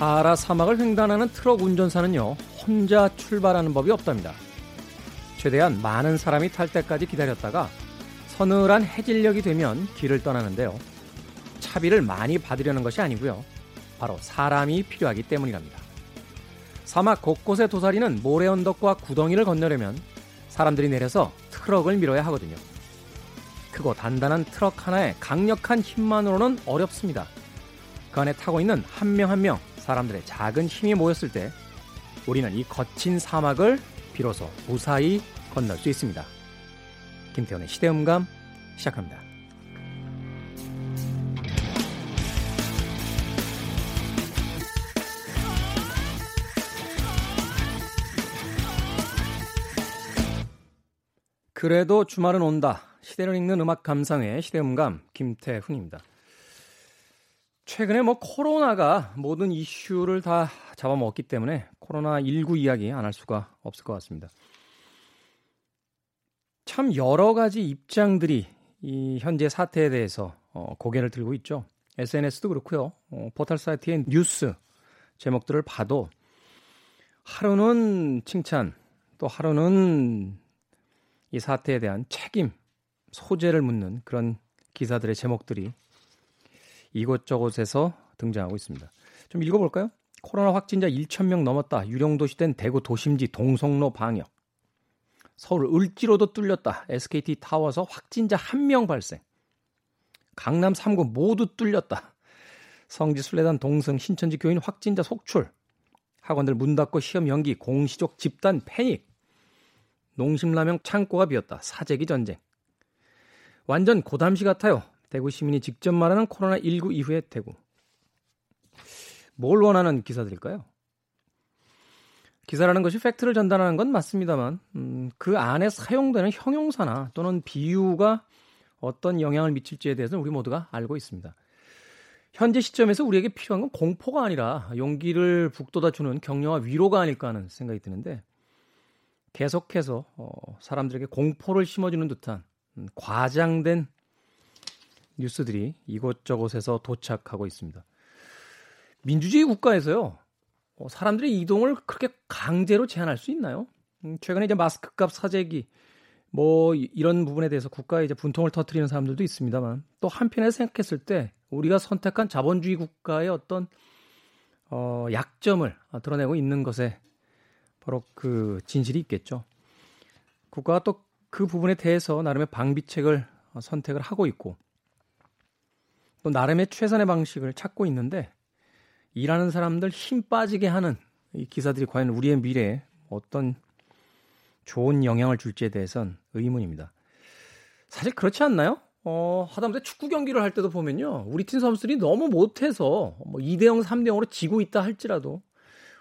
사하라 사막을 횡단하는 트럭 운전사는요, 혼자 출발하는 법이 없답니다. 최대한 많은 사람이 탈 때까지 기다렸다가 서늘한 해질녘이 되면 길을 떠나는데요. 차비를 많이 받으려는 것이 아니고요. 바로 사람이 필요하기 때문이랍니다. 사막 곳곳에 도사리는 모래 언덕과 구덩이를 건너려면 사람들이 내려서 트럭을 밀어야 하거든요. 크고 단단한 트럭 하나에 강력한 힘만으로는 어렵습니다. 그 안에 타고 있는 한 명 한명 사람들의 작은 힘이 모였을 때 우리는 이 거친 사막을 비로소 무사히 건널 수 있습니다. 김태훈의 시대음감 시작합니다. 그래도 주말은 온다. 시대를 읽는 음악 감상의 시대음감 김태훈입니다. 최근에 뭐 코로나가 모든 이슈를 다 잡아먹기 때문에 코로나 19 이야기 안 할 수가 없을 것 같습니다. 참 여러 가지 입장들이 이 현재 사태에 대해서 어, 고개를 들고 있죠. SNS도 그렇고요. 어, 포털 사이트의 뉴스 제목들을 봐도 하루는 칭찬, 또 하루는 이 사태에 대한 책임, 소재를 묻는 그런 기사들의 제목들이 이곳저곳에서 등장하고 있습니다. 좀 읽어볼까요? 코로나 확진자 1,000명 넘었다. 유령도시 된 대구 도심지 동성로 방역. 서울 을지로도 뚫렸다. SKT 타워에서 확진자 1명 발생. 강남 3구 모두 뚫렸다. 성지 순례단 동성 신천지 교인 확진자 속출. 학원들 문 닫고 시험 연기 공시족 집단 패닉. 농심라면 창고가 비었다. 사재기 전쟁. 완전 고담시 같아요. 대구 시민이 직접 말하는 코로나19 이후의 대구. 뭘 원하는 기사들일까요? 기사라는 것이 팩트를 전달하는 건 맞습니다만, 음, 그 안에 사용되는 형용사나 또는 비유가 어떤 영향을 미칠지에 대해서는 우리 모두가 알고 있습니다. 현재 시점에서 우리에게 필요한 건 공포가 아니라 용기를 북돋아주는 격려와 위로가 아닐까 하는 생각이 드는데, 계속해서 어, 사람들에게 공포를 심어주는 듯한 음, 과장된 뉴스들이 이곳저곳에서 도착하고 있습니다. 민주주의 국가에서요, 어, 사람들의 이동을 그렇게 강제로 제한할 수 있나요? 음, 최근에 이제 마스크 값 사재기, 뭐 이런 부분에 대해서 국가에 이제 분통을 터트리는 사람들도 있습니다만 또 한편에 생각했을 때 우리가 선택한 자본주의 국가의 어떤 어, 약점을 드러내고 있는 것에 바로 그 진실이 있겠죠. 국가가 또 그 부분에 대해서 나름의 방비책을 선택을 하고 있고 또 나름의 최선의 방식을 찾고 있는데 일하는 사람들 힘 빠지게 하는 이 기사들이 과연 우리의 미래에 어떤 좋은 영향을 줄지에 대해선 의문입니다. 사실 그렇지 않나요? 어, 하다못해 축구 경기를 할 때도 보면요. 우리 팀 선수들이 너무 못해서 뭐 2대0, 3대0으로 지고 있다 할지라도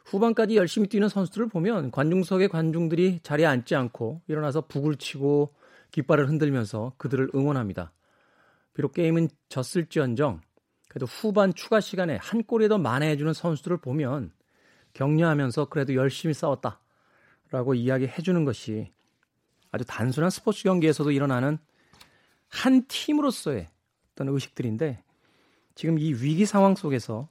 후반까지 열심히 뛰는 선수들을 보면 관중석의 관중들이 자리에 앉지 않고 일어나서 북을 치고 깃발을 흔들면서 그들을 응원합니다. 비록 게임은 졌을지언정 그래도 후반 추가 시간에 한 골이 더 만회해주는 선수들을 보면 격려하면서 그래도 열심히 싸웠다 라고 이야기해주는 것이 아주 단순한 스포츠 경기에서도 일어나는 한 팀으로서의 어떤 의식들인데 지금 이 위기 상황 속에서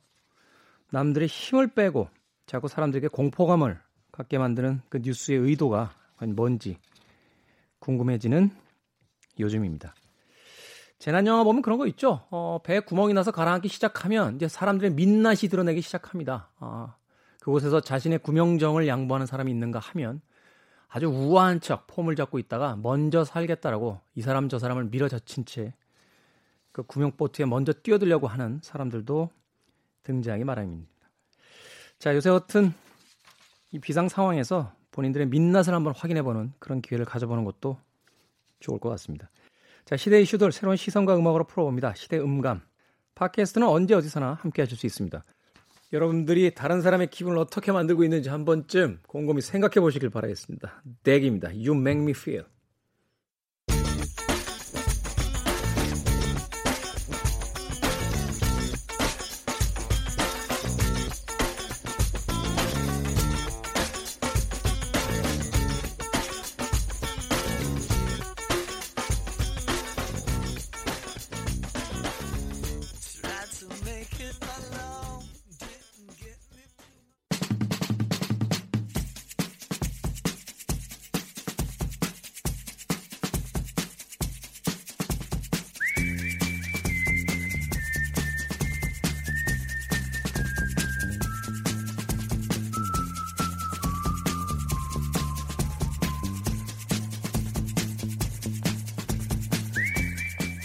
남들의 힘을 빼고 자꾸 사람들에게 공포감을 갖게 만드는 그 뉴스의 의도가 뭔지 궁금해지는 요즘입니다. 재난 영화 보면 그런 거 있죠. 어, 배에 구멍이 나서 가라앉기 시작하면 이제 사람들의 민낯이 드러내기 시작합니다. 아, 그곳에서 자신의 구명정을 양보하는 사람이 있는가 하면 아주 우아한 척 폼을 잡고 있다가 먼저 살겠다라고 이 사람 저 사람을 밀어젖힌 채 그 구명 보트에 먼저 뛰어들려고 하는 사람들도 등장하기 마련입니다. 자, 요새 같은 이 비상 상황에서 본인들의 민낯을 한번 확인해보는 그런 기회를 가져보는 것도 좋을 것 같습니다. 자, 시대 이슈들 새로운 시선과 음악으로 풀어봅니다. 시대 음감. 팟캐스트는 언제 어디서나 함께 하실 수 있습니다. 여러분들이 다른 사람의 기분을 어떻게 만들고 있는지 한 번쯤 곰곰이 생각해 보시길 바라겠습니다. 덱입니다. You make me feel.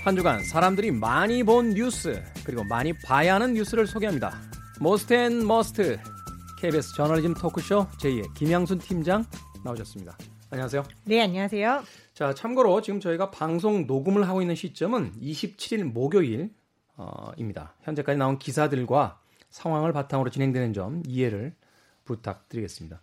한 주간 사람들이 많이 본 뉴스 그리고 많이 봐야 하는 뉴스를 소개합니다. Most and Must KBS 저널리즘 토크쇼 J의 김양순 팀장 나오셨습니다. 안녕하세요. 네, 안녕하세요. 자, 참고로 지금 저희가 방송 녹음을 하고 있는 시점은 27일 목요일입니다. 어, 현재까지 나온 기사들과 상황을 바탕으로 진행되는 점 이해를 부탁드리겠습니다.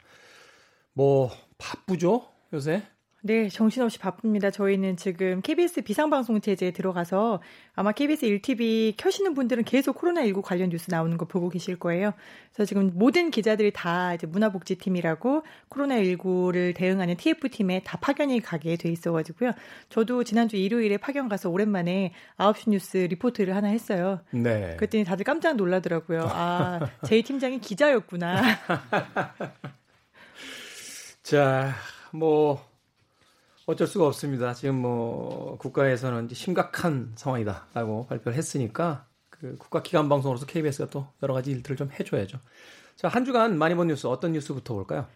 뭐 바쁘죠 요새? 네, 정신없이 바쁩니다. 저희는 지금 KBS 비상방송 체제에 들어가서 아마 KBS 1TV 켜시는 분들은 계속 코로나19 관련 뉴스 나오는 거 보고 계실 거예요. 그래서 지금 모든 기자들이 다 이제 문화복지팀이라고 코로나19를 대응하는 TF팀에 다 파견이 가게 돼 있어가지고요. 저도 지난주 일요일에 파견 가서 오랜만에 9시 뉴스 리포트를 하나 했어요. 네. 그랬더니 다들 깜짝 놀라더라고요. 아, 제 팀장이 기자였구나. 자, 뭐, 어쩔 수가 없습니다. 지금 뭐 국가에서는 심각한 상황이다라고 발표를 했으니까 그 국가 기관 방송으로서 KBS가 또 여러 가지 일들을 좀 해줘야죠. 자, 한 주간 많이 본 뉴스 어떤 뉴스부터 볼까요?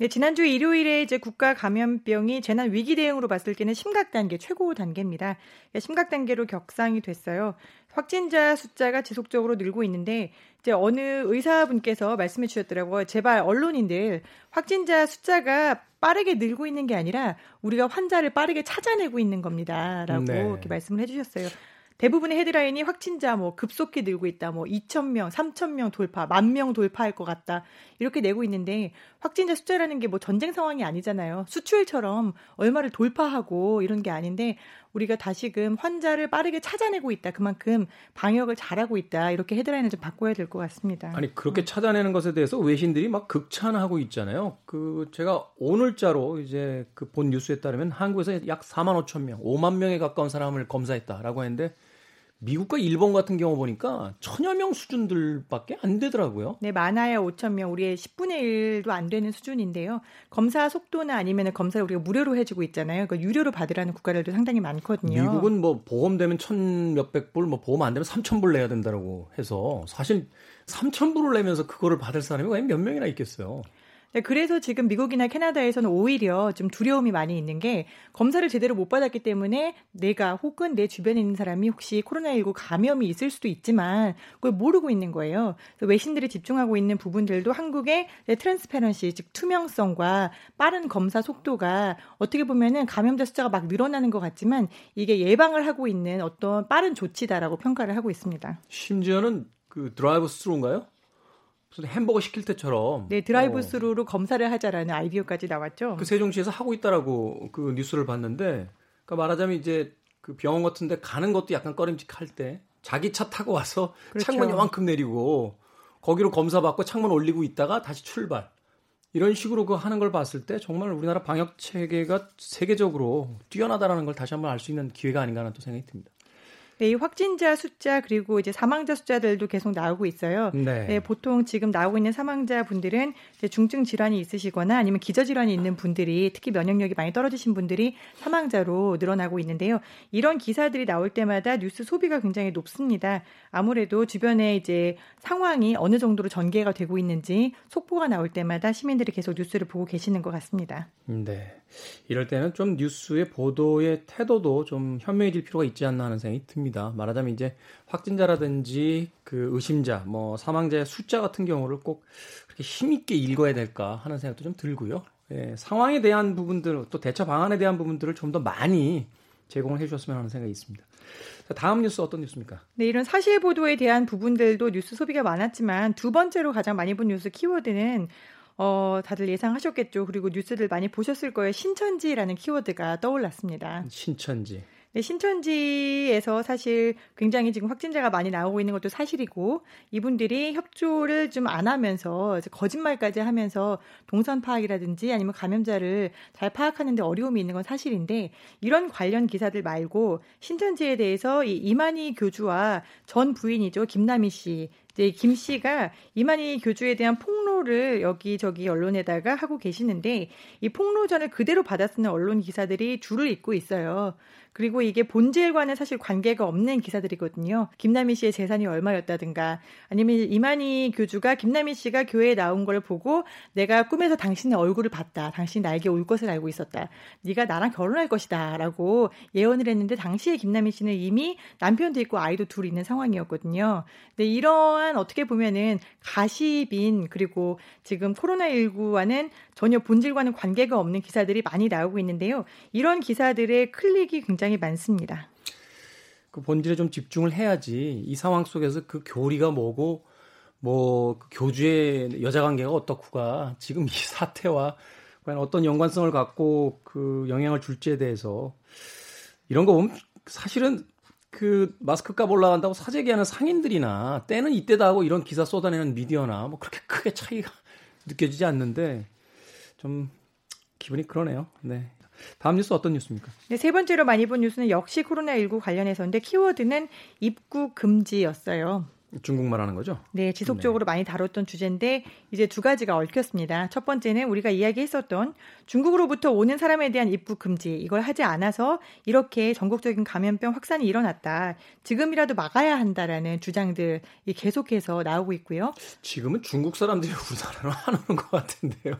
네, 지난주 일요일에 이제 국가 감염병이 재난 위기 대응으로 봤을 때는 심각 단계 최고 단계입니다. 심각 단계로 격상이 됐어요. 확진자 숫자가 지속적으로 늘고 있는데 이제 어느 의사분께서 말씀해 주셨더라고요. 제발 언론인들 확진자 숫자가 빠르게 늘고 있는 게 아니라 우리가 환자를 빠르게 찾아내고 있는 겁니다라고 네. 이렇게 말씀을 해 주셨어요. 대부분의 헤드라인이 확진자 뭐 급속히 늘고 있다. 뭐 2,000명, 3,000명 돌파, 만 명 돌파할 것 같다. 이렇게 내고 있는데 확진자 숫자라는 게 뭐 전쟁 상황이 아니잖아요. 수출처럼 얼마를 돌파하고 이런 게 아닌데 우리가 다시금 환자를 빠르게 찾아내고 있다. 그만큼 방역을 잘하고 있다. 이렇게 헤드라인을 좀 바꿔야 될 것 같습니다. 아니 그렇게 찾아내는 것에 대해서 외신들이 막 극찬하고 있잖아요. 그 제가 오늘자로 이제 그 본 뉴스에 따르면 한국에서 약 4만 5천 명, 5만 명에 가까운 사람을 검사했다라고 했는데 미국과 일본 같은 경우 보니까 천여 명 수준들밖에 안 되더라고요. 네, 많아야 5천 명, 우리의 10분의 1도 안 되는 수준인데요. 검사 속도나 아니면 검사를 우리가 무료로 해주고 있잖아요. 그 유료로 받으라는 국가들도 상당히 많거든요. 미국은 뭐 보험 되면 천 몇백 불, 뭐 보험 안 되면 3천 불 내야 된다고 해서 사실 3천 불을 내면서 그거를 받을 사람이 과연 몇 명이나 있겠어요. 네, 그래서 지금 미국이나 캐나다에서는 오히려 좀 두려움이 많이 있는 게 검사를 제대로 못 받았기 때문에 내가 혹은 내 주변에 있는 사람이 혹시 코로나19 감염이 있을 수도 있지만 그걸 모르고 있는 거예요. 외신들이 집중하고 있는 부분들도 한국의 트랜스페런시, 즉 투명성과 빠른 검사 속도가 어떻게 보면은 감염자 숫자가 막 늘어나는 것 같지만 이게 예방을 하고 있는 어떤 빠른 조치다라고 평가를 하고 있습니다. 심지어는 그 드라이브 스루인가요? 무슨 햄버거 시킬 때처럼. 네, 드라이브 스루로 어. 검사를 하자라는 아이디어까지 나왔죠. 그 세종시에서 하고 있다라고 그 뉴스를 봤는데, 그러니까 말하자면 이제 그 병원 같은데 가는 것도 약간 꺼림직할 때 자기 차 타고 와서 그렇죠. 창문 요만큼 내리고 거기로 검사 받고 창문 올리고 있다가 다시 출발. 이런 식으로 그 하는 걸 봤을 때 정말 우리나라 방역 체계가 세계적으로 뛰어나다라는 걸 다시 한번 알 수 있는 기회가 아닌가 하는 또 생각이 듭니다. 네, 이 확진자 숫자 그리고 이제 사망자 숫자들도 계속 나오고 있어요. 네. 네 보통 지금 나오고 있는 사망자 분들은 중증 질환이 있으시거나 아니면 기저 질환이 있는 분들이 특히 면역력이 많이 떨어지신 분들이 사망자로 늘어나고 있는데요. 이런 기사들이 나올 때마다 뉴스 소비가 굉장히 높습니다. 아무래도 주변에 이제 상황이 어느 정도로 전개가 되고 있는지 속보가 나올 때마다 시민들이 계속 뉴스를 보고 계시는 것 같습니다. 네. 이럴 때는 좀 뉴스의 보도의 태도도 좀 현명해질 필요가 있지 않나 하는 생각이 듭니다. 말하자면 이제 확진자라든지 그 의심자, 뭐 사망자의 숫자 같은 경우를 꼭 그렇게 힘있게 읽어야 될까 하는 생각도 좀 들고요. 예, 상황에 대한 부분들 또 대처 방안에 대한 부분들을 좀 더 많이 제공을 해주셨으면 하는 생각이 있습니다. 자, 다음 뉴스 어떤 뉴스입니까? 네, 이런 사실 보도에 대한 부분들도 뉴스 소비가 많았지만 두 번째로 가장 많이 본 뉴스 키워드는 어, 다들 예상하셨겠죠. 그리고 뉴스들 많이 보셨을 거예요. 신천지라는 키워드가 떠올랐습니다. 신천지. 네, 신천지에서 사실 굉장히 지금 확진자가 많이 나오고 있는 것도 사실이고 이분들이 협조를 좀 안 하면서 거짓말까지 하면서 동선 파악이라든지 아니면 감염자를 잘 파악하는데 어려움이 있는 건 사실인데 이런 관련 기사들 말고 신천지에 대해서 이 이만희 교주와 전 부인이죠 김남희 씨 네, 김 씨가 이만희 교주에 대한 폭로를 여기저기 언론에다가 하고 계시는데 이 폭로전을 그대로 받아 쓰는 언론 기사들이 줄을 잇고 있어요. 그리고 이게 본질과는 사실 관계가 없는 기사들이거든요. 김남희 씨의 재산이 얼마였다든가 아니면 이만희 교주가 김남희 씨가 교회에 나온 걸 보고 내가 꿈에서 당신의 얼굴을 봤다. 당신이 나에게 올 것을 알고 있었다. 네가 나랑 결혼할 것이다. 라고 예언을 했는데 당시에 김남희 씨는 이미 남편도 있고 아이도 둘 있는 상황이었거든요. 근데 이러한 어떻게 보면은 가십인 그리고 지금 코로나19와는 전혀 본질과는 관계가 없는 기사들이 많이 나오고 있는데요. 이런 기사들의 클릭이 굉장히 많습니다. 그 본질에 좀 집중을 해야지 이 상황 속에서 그 교리가 뭐고 뭐그 교주의 여자 관계가 어떻구가 지금 이 사태와 과연 어떤 연관성을 갖고 그 영향을 줄지에 대해서 이런 거 보면 사실은 그 마스크 값 올라간다고 사재기하는 상인들이나 때는 이때다 하고 이런 기사 쏟아내는 미디어나 뭐 그렇게 크게 차이가 느껴지지 않는데 좀 기분이 그러네요. 네. 다음 뉴스 어떤 뉴스입니까? 네, 세 번째로 많이 본 뉴스는 역시 코로나19 관련해서인데 키워드는 입국 금지였어요. 중국말 하는 거죠? 네, 지속적으로 네. 많이 다뤘던 주제인데 이제 두 가지가 얽혔습니다. 첫 번째는 우리가 이야기했었던 중국으로부터 오는 사람에 대한 입국 금지 이걸 하지 않아서 이렇게 전국적인 감염병 확산이 일어났다. 지금이라도 막아야 한다라는 주장들이 계속해서 나오고 있고요. 지금은 중국 사람들이 우리나라로 안 오는 것 같은데요.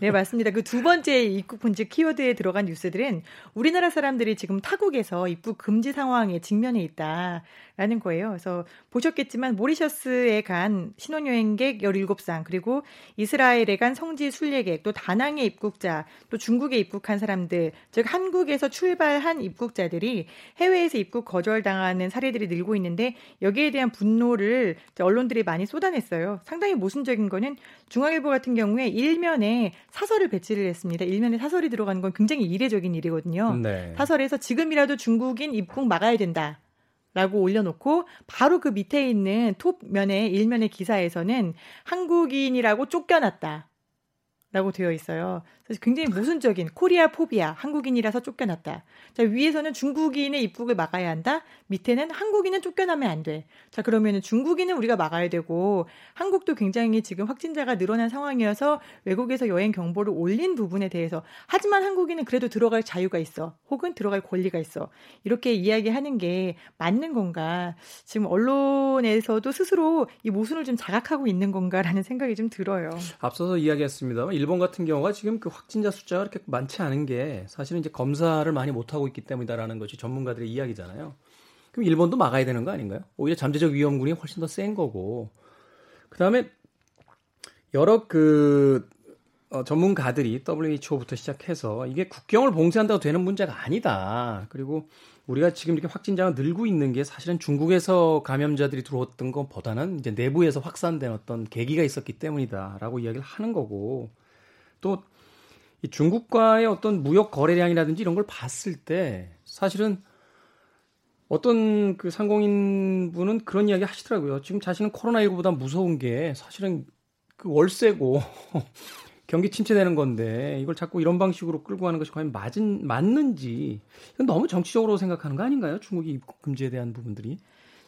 네, 맞습니다. 그 두 번째 입국 금지 키워드에 들어간 뉴스들은 우리나라 사람들이 지금 타국에서 입국 금지 상황에 직면해 있다라는 거예요. 그래서 보셨겠지만 모리셔스에 간 신혼여행객 17상 그리고 이스라엘에 간 성지 순례객 또 다낭에 입국자 또 중국에 입국한 사람들 즉 한국에서 출발한 입국자들이 해외에서 입국 거절당하는 사례들이 늘고 있는데 여기에 대한 분노를 언론들이 많이 쏟아냈어요. 상당히 모순적인 거는 중앙일보 같은 경우에 일면에 사설을 배치를 했습니다. 일면에 사설이 들어가는 건 굉장히 이례적인 일이거든요. 네. 사설에서 지금이라도 중국인 입국 막아야 된다. 라고 올려놓고 바로 그 밑에 있는 톱면에 일면의 기사에서는 한국인이라고 쫓겨났다. 라고 되어 있어요. 그래서 굉장히 모순적인 코리아 포비아, 한국인이라서 쫓겨났다. 자, 위에서는 중국인의 입국을 막아야 한다. 밑에는 한국인은 쫓겨나면 안 돼. 자, 그러면은 중국인은 우리가 막아야 되고 한국도 굉장히 지금 확진자가 늘어난 상황이어서 외국에서 여행 경보를 올린 부분에 대해서 하지만 한국인은 그래도 들어갈 자유가 있어. 혹은 들어갈 권리가 있어. 이렇게 이야기하는 게 맞는 건가? 지금 언론에서도 스스로 이 모순을 좀 자각하고 있는 건가라는 생각이 좀 들어요. 앞서서 이야기했습니다만 일본 같은 경우가 지금 그 확진자 숫자가 그렇게 많지 않은 게 사실은 이제 검사를 많이 못 하고 있기 때문이다라는 것이 전문가들의 이야기잖아요. 그럼 일본도 막아야 되는 거 아닌가요? 오히려 잠재적 위험군이 훨씬 더 센 거고. 그 다음에 여러 그 어, 전문가들이 WHO부터 시작해서 이게 국경을 봉쇄한다고 되는 문제가 아니다. 그리고 우리가 지금 이렇게 확진자가 늘고 있는 게 사실은 중국에서 감염자들이 들어왔던 것보다는 이제 내부에서 확산된 어떤 계기가 있었기 때문이다라고 이야기를 하는 거고 또이 중국과의 어떤 무역 거래량이라든지 이런 걸 봤을 때 사실은 어떤 그 상공인 분은 그런 이야기 하시더라고요. 지금 자신은 코로나19보다 무서운 게 사실은 그 월세고 경기 침체되는 건데 이걸 자꾸 이런 방식으로 끌고 가는 것이 과연 맞은 맞는지 이건 너무 정치적으로 생각하는 거 아닌가요? 중국이 입국 금지에 대한 부분들이.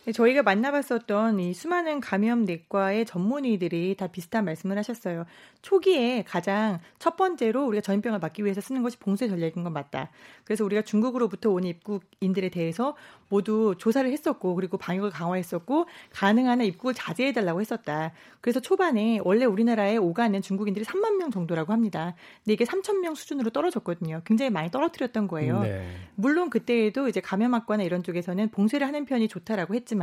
네, 저희가 만나봤었던 이 수많은 감염 내과의 전문의들이 다 비슷한 말씀을 하셨어요. 초기에 가장 첫 번째로 우리가 전염병을 막기 위해서 쓰는 것이 봉쇄 전략인 건 맞다. 그래서 우리가 중국으로부터 온 입국인들에 대해서 모두 조사를 했었고 그리고 방역을 강화했었고 가능한 한 입국을 자제해 달라고 했었다. 그래서 초반에 원래 우리나라에 오가는 중국인들이 3만 명 정도라고 합니다. 근데 이게 3천 명 수준으로 떨어졌거든요. 굉장히 많이 떨어뜨렸던 거예요. 네. 물론 그때에도 이제 감염학과나 이런 쪽에서는 봉쇄를 하는 편이 좋다라고 했지만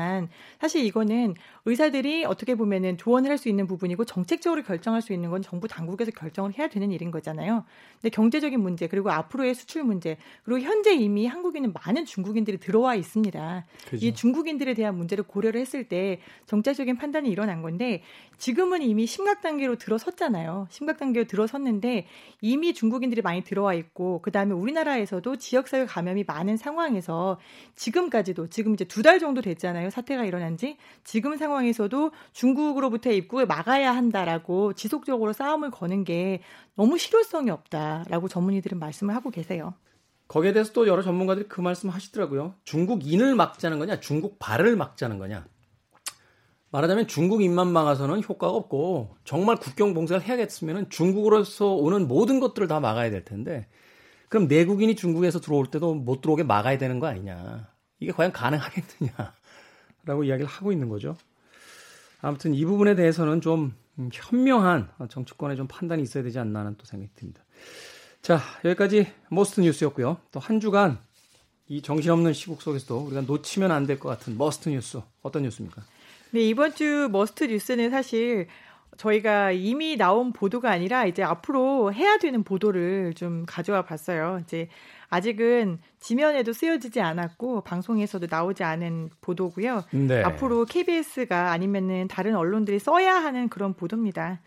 사실 이거는 의사들이 어떻게 보면은 조언을 할 수 있는 부분이고 정책적으로 결정할 수 있는 건 정부 당국에서 결정을 해야 되는 일인 거잖아요. 근데 경제적인 문제 그리고 앞으로의 수출 문제 그리고 현재 이미 한국에는 많은 중국인들이 들어와 있습니다. 있습니다. 그죠. 이 중국인들에 대한 문제를 고려를 했을 때 정책적인 판단이 일어난 건데 지금은 이미 심각 단계로 들어섰잖아요. 심각 단계로 들어섰는데 이미 중국인들이 많이 들어와 있고 그다음에 우리나라에서도 지역사회 감염이 많은 상황에서 지금까지도 지금 이제 두 달 정도 됐잖아요. 사태가 일어난 지 지금 상황에서도 중국으로부터의 입국을 막아야 한다라고 지속적으로 싸움을 거는 게 너무 실효성이 없다라고 전문의들은 말씀을 하고 계세요. 거기에 대해서 또 여러 전문가들이 그 말씀 하시더라고요. 중국인을 막자는 거냐, 중국 발을 막자는 거냐. 말하자면 중국인만 막아서는 효과가 없고 정말 국경 봉쇄를 해야겠으면 중국으로서 오는 모든 것들을 다 막아야 될 텐데 그럼 내국인이 중국에서 들어올 때도 못 들어오게 막아야 되는 거 아니냐. 이게 과연 가능하겠느냐 라고 이야기를 하고 있는 거죠. 아무튼 이 부분에 대해서는 좀 현명한 정치권의 좀 판단이 있어야 되지 않나 하는 또 생각이 듭니다. 자, 여기까지 Most 뉴스였고요. 또 한 주간 이 정신없는 시국 속에서도 우리가 놓치면 안 될 것 같은 Must 뉴스 어떤 뉴스입니까? 네, 이번 주 Must 뉴스는 사실 저희가 이미 나온 보도가 아니라 이제 앞으로 해야 되는 보도를 좀 가져와 봤어요. 이제 아직은 지면에도 쓰여지지 않았고 방송에서도 나오지 않은 보도고요. 네. 앞으로 KBS가 아니면은 다른 언론들이 써야 하는 그런 보도입니다.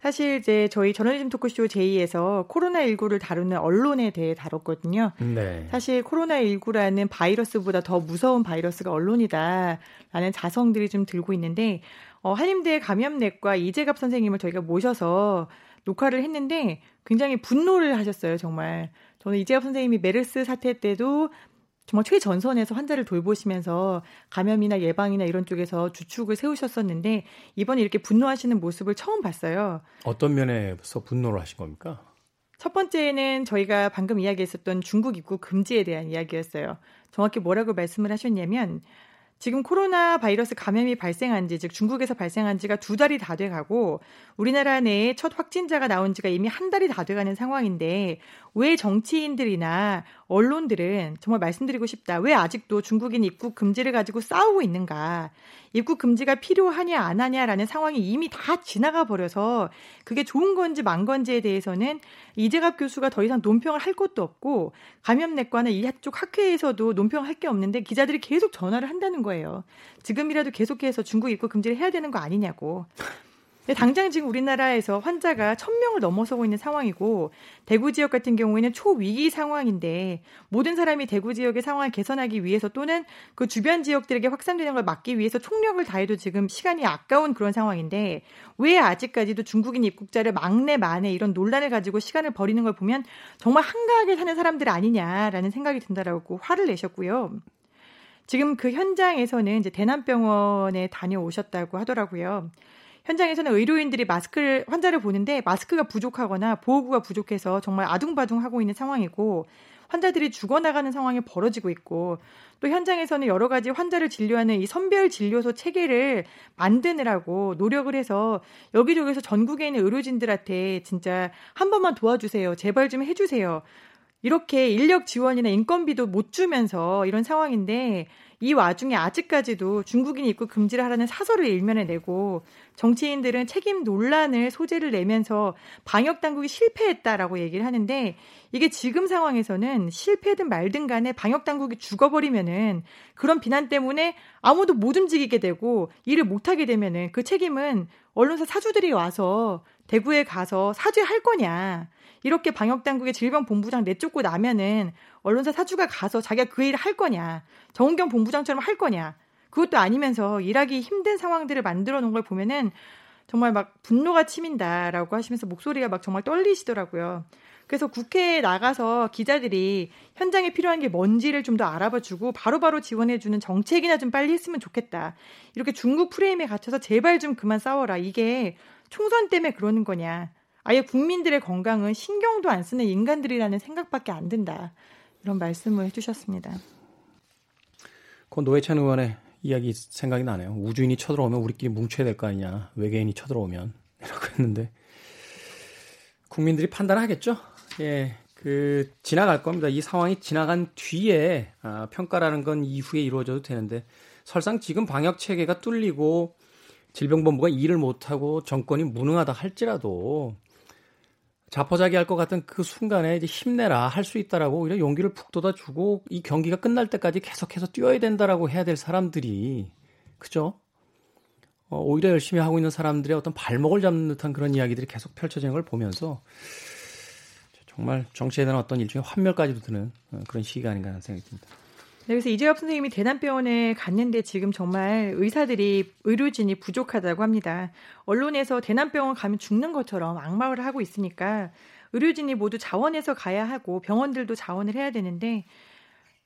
사실 이제 저희 저널리즘 토크쇼 J에서 코로나19를 다루는 언론에 대해 다뤘거든요. 네. 사실 코로나19라는 바이러스보다 더 무서운 바이러스가 언론이다라는 자성들이 좀 들고 있는데 어, 한림대 감염내과 이재갑 선생님을 저희가 모셔서 녹화를 했는데 굉장히 분노를 하셨어요, 정말. 저는 이재갑 선생님이 메르스 사태 때도 정말 최전선에서 환자를 돌보시면서 감염이나 예방이나 이런 쪽에서 주축을 세우셨었는데 이번에 이렇게 분노하시는 모습을 처음 봤어요. 어떤 면에서 분노를 하신 겁니까? 첫 번째는 저희가 방금 이야기했었던 중국 입국 금지에 대한 이야기였어요. 정확히 뭐라고 말씀을 하셨냐면 지금 코로나 바이러스 감염이 발생한 지, 즉 중국에서 발생한 지가 두 달이 다 돼가고 우리나라 내에 첫 확진자가 나온 지가 이미 한 달이 다 돼가는 상황인데 왜 정치인들이나 언론들은 정말 말씀드리고 싶다. 왜 아직도 중국인 입국 금지를 가지고 싸우고 있는가. 입국 금지가 필요하냐 안 하냐라는 상황이 이미 다 지나가 버려서 그게 좋은 건지 만 건지에 대해서는 이재갑 교수가 더 이상 논평을 할 것도 없고 감염내과나 이쪽 학회에서도 논평을 할 게 없는데 기자들이 계속 전화를 한다는 거예요. 지금이라도 계속해서 중국 입국 금지를 해야 되는 거 아니냐고. 당장 지금 우리나라에서 환자가 1000명을 넘어서고 있는 상황이고 대구 지역 같은 경우에는 초위기 상황인데 모든 사람이 대구 지역의 상황을 개선하기 위해서 또는 그 주변 지역들에게 확산되는 걸 막기 위해서 총력을 다해도 지금 시간이 아까운 그런 상황인데 왜 아직까지도 중국인 입국자를 막내 만에 이런 논란을 가지고 시간을 버리는 걸 보면 정말 한가하게 사는 사람들 아니냐라는 생각이 든다라고 화를 내셨고요. 지금 그 현장에서는 이제 대남병원에 다녀오셨다고 하더라고요. 현장에서는 의료인들이 마스크를 환자를 보는데 마스크가 부족하거나 보호구가 부족해서 정말 아둥바둥 하고 있는 상황이고 환자들이 죽어나가는 상황이 벌어지고 있고 또 현장에서는 여러 가지 환자를 진료하는 이 선별 진료소 체계를 만드느라고 노력을 해서 여기저기서 전국에 있는 의료진들한테 진짜 한 번만 도와주세요. 제발 좀 해주세요. 이렇게 인력 지원이나 인건비도 못 주면서 이런 상황인데 이 와중에 아직까지도 중국인 입국 금지를 하라는 사설을 일면에 내고 정치인들은 책임 논란을 소재를 내면서 방역 당국이 실패했다라고 얘기를 하는데 이게 지금 상황에서는 실패든 말든 간에 방역 당국이 죽어버리면은 그런 비난 때문에 아무도 못 움직이게 되고 일을 못 하게 되면은 그 책임은 언론사 사주들이 와서 대구에 가서 사죄할 거냐. 이렇게 방역당국의 질병본부장 내쫓고 나면은 언론사 사주가 가서 자기가 그 일을 할 거냐. 정은경 본부장처럼 할 거냐. 그것도 아니면서 일하기 힘든 상황들을 만들어 놓은 걸 보면은 정말 막 분노가 치민다라고 하시면서 목소리가 막 정말 떨리시더라고요. 그래서 국회에 나가서 기자들이 현장에 필요한 게 뭔지를 좀 더 알아봐 주고 바로바로 지원해 주는 정책이나 좀 빨리 했으면 좋겠다. 이렇게 중국 프레임에 갇혀서 제발 좀 그만 싸워라. 이게 총선 때문에 그러는 거냐. 아예 국민들의 건강은 신경도 안 쓰는 인간들이라는 생각밖에 안 든다. 이런 말씀을 해주셨습니다. 그 노회찬 의원의 이야기 생각이 나네요. 우주인이 쳐들어오면 우리끼리 뭉쳐야 될 거 아니냐. 외계인이 쳐들어오면. 이라고 했는데. 국민들이 판단하겠죠? 예. 그, 지나갈 겁니다. 이 상황이 지나간 뒤에, 아, 평가라는 건 이후에 이루어져도 되는데, 설상 지금 방역 체계가 뚫리고, 질병본부가 일을 못하고 정권이 무능하다 할지라도, 자포자기 할 것 같은 그 순간에 이제 힘내라 할 수 있다라고 오히려 용기를 푹 돋아주고 이 경기가 끝날 때까지 계속해서 뛰어야 된다라고 해야 될 사람들이 그죠? 어, 오히려 열심히 하고 있는 사람들의 어떤 발목을 잡는 듯한 그런 이야기들이 계속 펼쳐지는 걸 보면서 정말 정치에 대한 어떤 일종의 환멸까지도 드는 어, 그런 시기가 아닌가 하는 생각이 듭니다. 네, 그래서 이재엽 선생님이 대남병원에 갔는데 지금 정말 의사들이 의료진이 부족하다고 합니다. 언론에서 대남병원 가면 죽는 것처럼 악마를 하고 있으니까 의료진이 모두 자원해서 가야 하고 병원들도 자원을 해야 되는데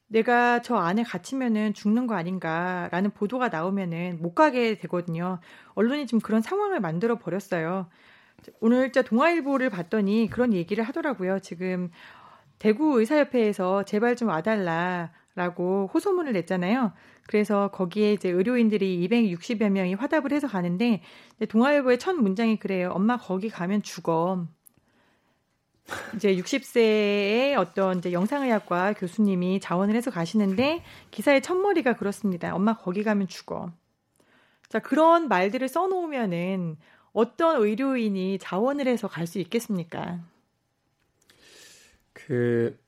내가 저 안에 갇히면은 죽는 거 아닌가라는 보도가 나오면은 못 가게 되거든요. 언론이 지금 그런 상황을 만들어 버렸어요. 오늘 자 동아일보를 봤더니 그런 얘기를 하더라고요. 지금 대구 의사협회에서 제발 좀 와달라 라고 호소문을 냈잖아요. 그래서 거기에 이제 의료인들이 260여 명이 화답을 해서 가는데 동아일보의 첫 문장이 그래요. 엄마 거기 가면 죽어. 이제 60세의 어떤 이제 영상의학과 교수님이 자원을 해서 가시는데 기사의 첫머리가 그렇습니다. 엄마 거기 가면 죽어. 자, 그런 말들을 써 놓으면은 어떤 의료인이 자원을 해서 갈 수 있겠습니까? 그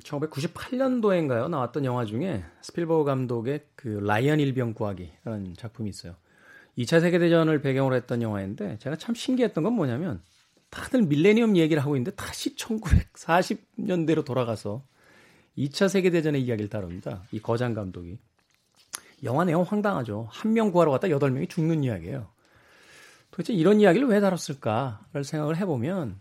1998년도인가요 나왔던 영화 중에 스필버그 감독의 그 라이언 일병 구하기라는 작품이 있어요. 2차 세계 대전을 배경으로 했던 영화인데 제가 참 신기했던 건 뭐냐면 다들 밀레니엄 얘기를 하고 있는데 다시 1940년대로 돌아가서 2차 세계대전의 이야기를 다룹니다. 이 거장 감독이. 영화 내용 황당하죠. 한 명 구하러 갔다 8명이 죽는 이야기예요. 도대체 이런 이야기를 왜 다뤘을까를 생각을 해보면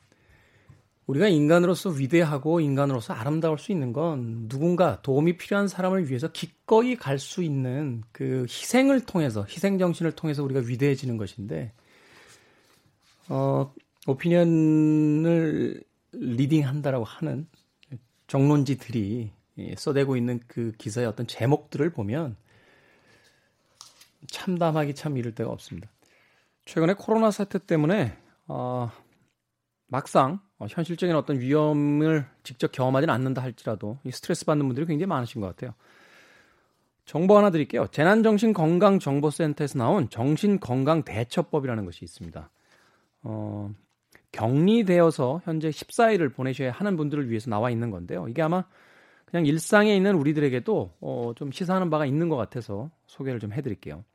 우리가 인간으로서 위대하고 인간으로서 아름다울 수 있는 건 누군가 도움이 필요한 사람을 위해서 기꺼이 갈 수 있는 그 희생을 통해서 희생 정신을 통해서 우리가 위대해지는 것인데 어 오피니언을 리딩한다라고 하는 정론지들이 써대고 있는 그 기사의 어떤 제목들을 보면 참담하기 참 이를 데가 없습니다. 최근에 코로나 사태 때문에 어, 막상 어, 현실적인 어떤 위험을 직접 경험하지는 않는다 할지라도 이 스트레스 받는 분들이 굉장히 많으신 것 같아요. 정보 하나 드릴게요. 재난정신건강정보센터에서 나온 정신건강대처법이라는 것이 있습니다. 어, 격리되어서 현재 14일을 보내셔야 하는 분들을 위해서 나와 있는 건데요. 이게 아마 그냥 일상에 있는 우리들에게도 어, 좀 시사하는 바가 있는 것 같아서 소개를 좀 해드릴게요.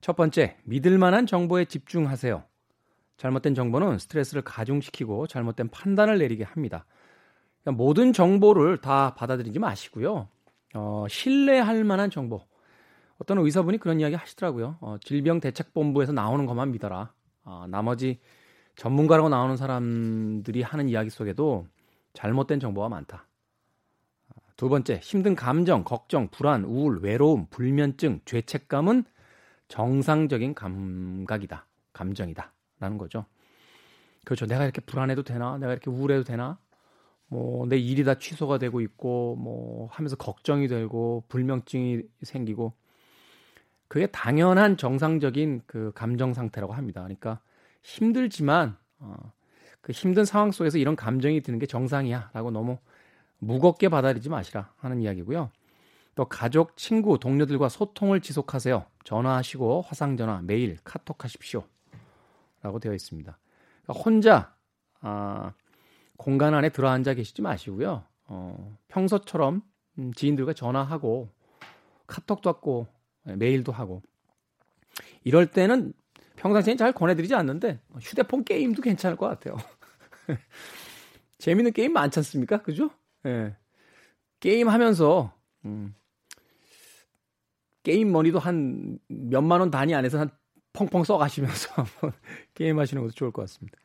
첫 번째, 믿을 만한 정보에 집중하세요. 잘못된 정보는 스트레스를 가중시키고 잘못된 판단을 내리게 합니다. 그러니까 모든 정보를 다 받아들이지 마시고요. 어, 신뢰할 만한 정보. 어떤 의사분이 그런 이야기 하시더라고요. 어, 질병대책본부에서 나오는 것만 믿어라. 어, 나머지 전문가라고 나오는 사람들이 하는 이야기 속에도 잘못된 정보가 많다. 두 번째, 힘든 감정, 걱정, 불안, 우울, 외로움, 불면증, 죄책감은 정상적인 감각이다. 감정이다. 라는 거죠. 그렇죠. 내가 이렇게 불안해도 되나? 내가 이렇게 우울해도 되나? 뭐, 내 일이 다 취소가 되고 있고, 뭐, 하면서 걱정이 되고, 불면증이 생기고, 그게 당연한 정상적인 그 감정 상태라고 합니다. 그러니까 힘들지만 어, 그 힘든 상황 속에서 이런 감정이 드는 게 정상이야라고 너무 무겁게 받아들이지 마시라 하는 이야기고요. 또 가족, 친구, 동료들과 소통을 지속하세요. 전화하시고 화상 전화, 메일, 카톡 하십시오. 라고 되어 있습니다. 그러니까 혼자 아, 공간 안에 들어앉아 계시지 마시고요. 어, 평소처럼 음, 지인들과 전화하고 카톡도 하고 메일도 하고 이럴 때는 평상시엔 잘 권해드리지 않는데 휴대폰 게임도 괜찮을 것 같아요. 재밌는 게임 많지 않습니까? 그죠? 예. 게임 하면서 음, 게임 머니도 한 몇만 원 단위 안에서 한 펑펑 써가시면서 한번 게임 하시는 것도 좋을 것 같습니다.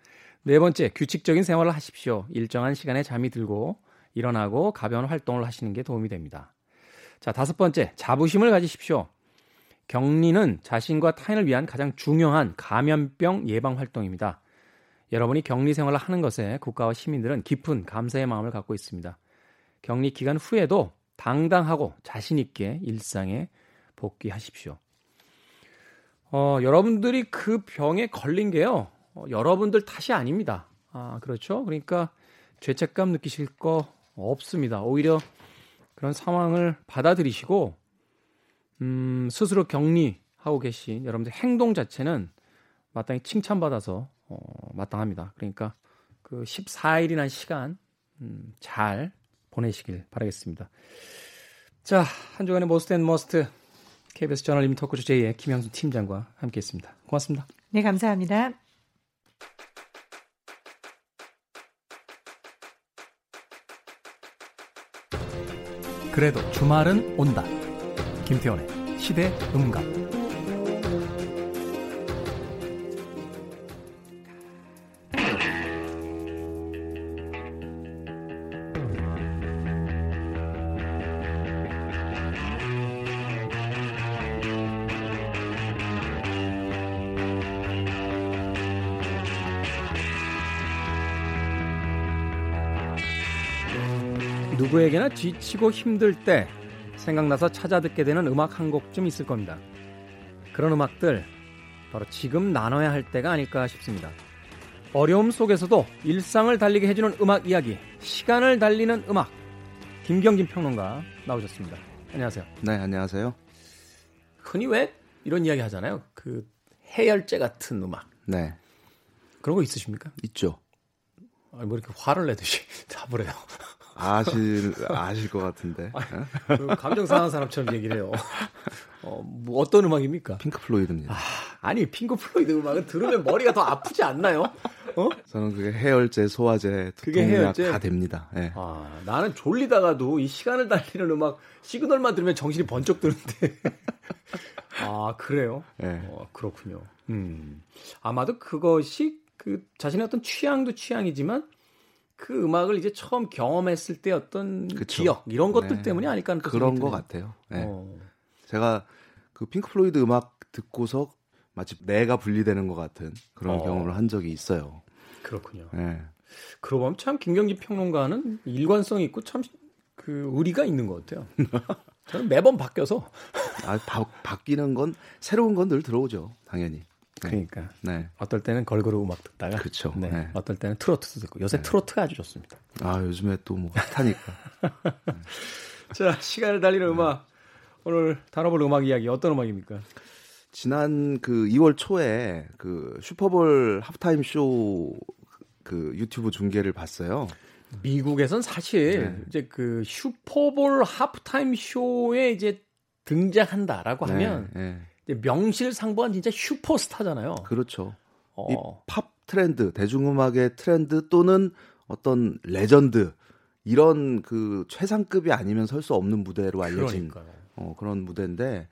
네 번째, 규칙적인 생활을 하십시오. 일정한 시간에 잠이 들고 일어나고 가벼운 활동을 하시는 게 도움이 됩니다. 자, 다섯 번째, 자부심을 가지십시오. 격리는 자신과 타인을 위한 가장 중요한 감염병 예방 활동입니다. 여러분이 격리 생활을 하는 것에 국가와 시민들은 깊은 감사의 마음을 갖고 있습니다. 격리 기간 후에도 당당하고 자신있게 일상에 복귀하십시오. 어, 여러분들이 그 병에 걸린 게요, 어, 여러분들 탓이 아닙니다. 아, 그렇죠? 그러니까 죄책감 느끼실 거 없습니다. 오히려 그런 상황을 받아들이시고 음, 스스로 격리하고 계신 여러분들 행동 자체는 마땅히 칭찬받아서 어, 마땅합니다. 그러니까 그 14일이라는 시간 음, 잘 보내시길 바라겠습니다. 자, 한 주간의 Most and Must KBS 저널리즘 토크쇼 J의 김양순 팀장과 함께했습니다. 고맙습니다. 네, 감사합니다. 그래도 주말은 온다. 김태원의 시대 음감. 누구에게나 지치고 힘들 때 생각나서 찾아 듣게 되는 음악 한 곡쯤 있을 겁니다. 그런 음악들 바로 지금 나눠야 할 때가 아닐까 싶습니다. 어려움 속에서도 일상을 달리게 해주는 음악 이야기, 시간을 달리는 음악. 김경진 평론가 나오셨습니다. 안녕하세요. 네, 안녕하세요. 흔히 왜 이런 이야기 하잖아요. 그 해열제 같은 음악. 네. 그런 거 있으십니까? 있죠. 아니, 뭐 이렇게 화를 내듯이 답을 해요. 아실, 아실 것 같은데. 그 감정 상한 사람처럼 얘기를 해요. 어, 뭐 어떤 음악입니까? 핑크 플로이드입니다. 아, 니 핑크 플로이드 음악은 들으면 머리가 더 아프지 않나요? 어? 저는 그게 해열제, 소화제, 두통약 다 됩니다. 네. 아, 나는 졸리다가도 이 시간을 달리는 음악 시그널만 들으면 정신이 번쩍 드는데. 아, 그래요? 네. 어, 그렇군요. 음. 아마도 그것이 그 자신의 어떤 취향도 취향이지만 그 음악을 이제 처음 경험했을 때 어떤 그쵸. 기억 이런 것들 네. 때문이 아닐까 하는 그런 것 같아요. 네. 어. 제가 그 핑크 플로이드 음악 듣고서 마치 내가 분리되는 것 같은 그런 어. 경험을 한 적이 있어요. 그렇군요. 네. 그러고 보면 참 김경진 평론가는 일관성 있고 참 그 의리가 있는 것 같아요. 저는 매번 바뀌어서 아, 바, 바뀌는 건 새로운 건 늘 들어오죠, 당연히. 네. 그러니까. 네. 어떨 때는 걸그룹 음악 듣다가. 그렇죠. 네. 네. 어떨 때는 트로트 듣고. 요새 네. 트로트가 아주 좋습니다. 아, 요즘에 또 뭐 핫하니까. 자, 시간을 달리는 음악. 오늘 다뤄볼 음악 이야기 어떤 음악입니까? 지난 그 2월 초에 그 슈퍼볼 하프타임 쇼 그 유튜브 중계를 봤어요. 미국에선 사실 네. 이제 그 슈퍼볼 하프타임 쇼에 이제 등장한다라고 네, 하면 네, 명실상부한 진짜 슈퍼스타잖아요. 그렇죠. 어. 이 팝 트렌드, 대중음악의 트렌드 또는 어떤 레전드 이런 그 최상급이 아니면 설 수 없는 무대로 알려진 어, 그런 무대인데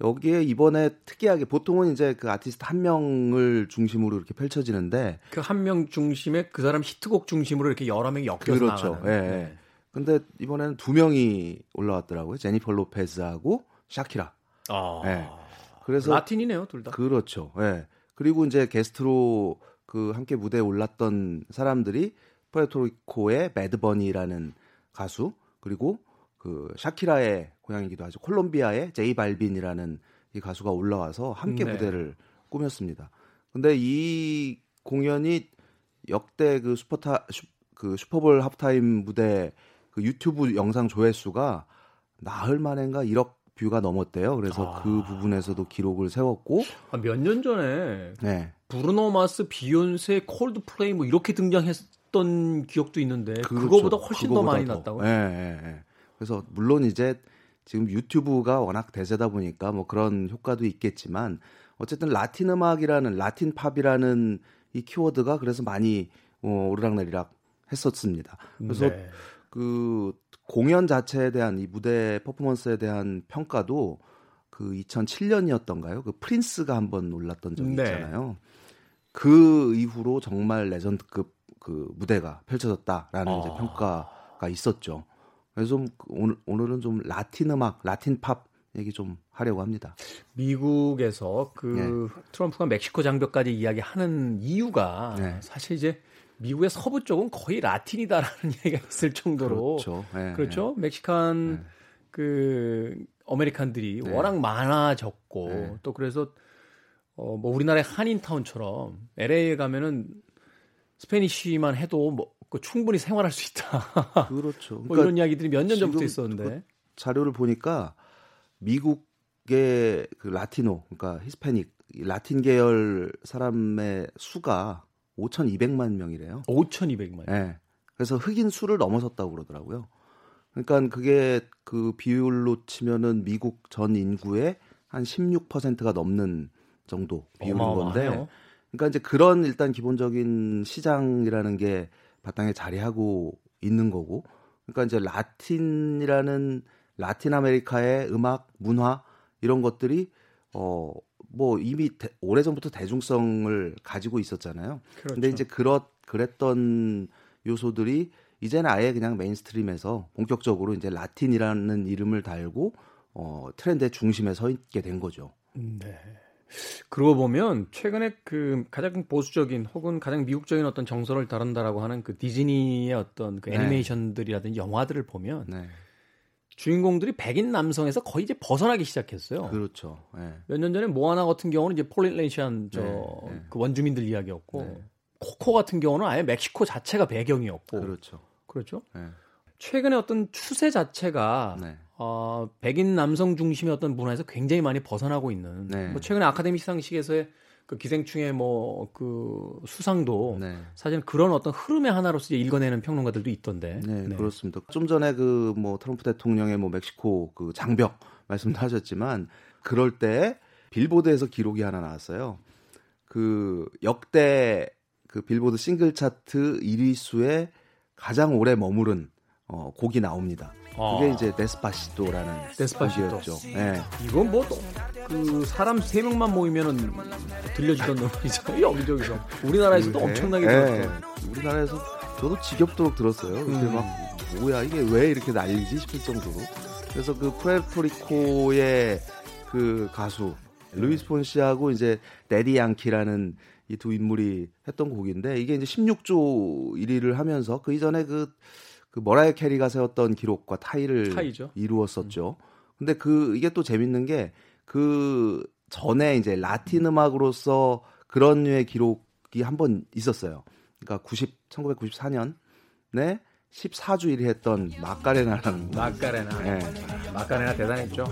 여기에 이번에 특이하게 보통은 이제 그 아티스트 한 명을 중심으로 이렇게 펼쳐지는데 그 한 명 중심에 그 사람 히트곡 중심으로 이렇게 여러 명이 엮여서 그렇죠. 나가는. 예. 네. 근데 이번에는 두 명이 올라왔더라고요. 제니퍼 로페즈하고 샤키라. 아. 네. 그래서 라틴이네요, 둘 다. 그렇죠. 예. 네. 그리고 이제 게스트로 그 함께 무대에 올랐던 사람들이 포에토리코의 매드버니라는 가수 그리고 그 샤키라의 고향이기도 하죠. 콜롬비아의 제이 발빈이라는 이 가수가 올라와서 함께 네. 무대를 꾸몄습니다. 근데 이 공연이 역대 그 슈퍼타 슈, 그 슈퍼볼 하프타임 무대 그 유튜브 영상 조회수가 나흘 만인가 1억 뷰가 넘었대요. 그래서 아. 그 부분에서도 기록을 세웠고 아, 몇년 전에 네. 브루노 마스, 비욘세, 콜드플레이 뭐 이렇게 등장했던 기억도 있는데 그렇죠. 그거보다 훨씬 그거보다 더 많이 더. 났다고요? 네, 네, 네. 그래서 물론 이제 지금 유튜브가 워낙 대세다 보니까 뭐 그런 효과도 있겠지만 어쨌든 라틴 음악이라는 라틴 팝이라는 이 키워드가 그래서 많이 어, 오르락내리락 했었습니다. 그래서 네. 그 공연 자체에 대한 이 무대 퍼포먼스에 대한 평가도 그 2007년이었던가요? 그 프린스가 한번 올랐던 적이 네. 있잖아요. 그 이후로 정말 레전드급 그 무대가 펼쳐졌다라는 아. 이제 평가가 있었죠. 그래서 좀 오늘 오늘은 좀 라틴 음악, 라틴 팝 얘기 좀 하려고 합니다. 미국에서 그 네. 트럼프가 멕시코 장벽까지 이야기하는 이유가 네. 사실 이제 미국의 서부 쪽은 거의 라틴이다라는 얘기가 있을 정도로 그렇죠. 네, 그렇죠? 네. 멕시칸 네. 그 American들이 네. 워낙 많아졌고 네. 또 그래서 어 뭐 우리나라의 한인타운처럼 LA에 가면은 스페니쉬만 해도 뭐그 충분히 생활할 수 있다. 그렇죠. 뭐 그러니까 이런 이야기들이 몇 년 전부터 있었는데 그 자료를 보니까 미국의 그 라티노 그러니까 히스패닉 라틴 계열 사람의 수가 5,200만 명이래요. 5,200만. 네. 그래서 흑인 수를 넘어섰다고 그러더라고요. 그러니까 그게 그 비율로 치면은 미국 전 인구의 한 16%가 넘는 정도 비율인 건데. 그러니까 이제 그런 일단 기본적인 시장이라는 게 바탕에 자리하고 있는 거고. 그러니까 이제 라틴이라는 라틴 아메리카의 음악, 문화 이런 것들이 어 뭐 이미 대, 오래전부터 대중성을 가지고 있었잖아요. 그렇죠. 근데 이제 그렇 그랬던 요소들이 이제는 아예 그냥 mainstream에서 본격적으로 이제 라틴이라는 이름을 달고 어 트렌드의 중심에 서 있게 된 거죠. 네. 그러고 보면 최근에 그 가장 보수적인 혹은 가장 미국적인 어떤 정서를 다룬다라고 하는 그 디즈니의 어떤 그 네. 애니메이션들이라든지 영화들을 보면 네. 주인공들이 백인 남성에서 거의 이제 벗어나기 시작했어요. 그렇죠. 예. 몇년 전에 모아나 같은 경우는 이제 폴리네이션 저 네, 네. 그 원주민들 이야기였고 네. 코코 같은 경우는 아예 멕시코 자체가 배경이었고 그렇죠. 그렇죠. 예. 최근에 어떤 추세 자체가 네. 어, 백인 남성 중심의 어떤 문화에서 굉장히 많이 벗어나고 있는. 네. 뭐 최근에 아카데미 시상식에서의 그 기생충의 뭐 그 수상도 네. 사실 그런 어떤 흐름의 하나로서 이제 읽어내는 평론가들도 있던데. 네, 그렇습니다. 좀 전에 그 뭐 트럼프 대통령의 뭐 멕시코 그 장벽 말씀도 하셨지만 그럴 때 빌보드에서 기록이 하나 나왔어요. 그 역대 그 빌보드 싱글 차트 1위 수에 가장 오래 머무른 어, 곡이 나옵니다. 그게 아. 이제 Despacito라는 Despacito. 곡이었죠. 네. 이건 뭐 그 사람 세 명만 모이면은 들려주던 노래죠. 여기저기서 우리나라에서도 네. 엄청나게 네. 들었고. 우리나라에서 저도 지겹도록 들었어요. 근데 음. 막 뭐야 이게 왜 이렇게 난리지 싶을 정도로. 그래서 그 푸에르토리코의 그 가수 루이스 폰시하고 이제 대디 양키라는 이 두 인물이 했던 곡인데 이게 이제 16주 1위를 하면서 그 이전에 그, 그 머라이어 캐리가 세웠던 기록과 타이를 타이죠. 이루었었죠. 근데 그 이게 또 재밌는 게 그 전에 이제 라틴 음악으로서 그런 류의 기록이 한 번 있었어요. 그러니까 90 1994년에 14주 1위 했던 마카레나라는 마카레나. 네. 마카레나 대단했죠.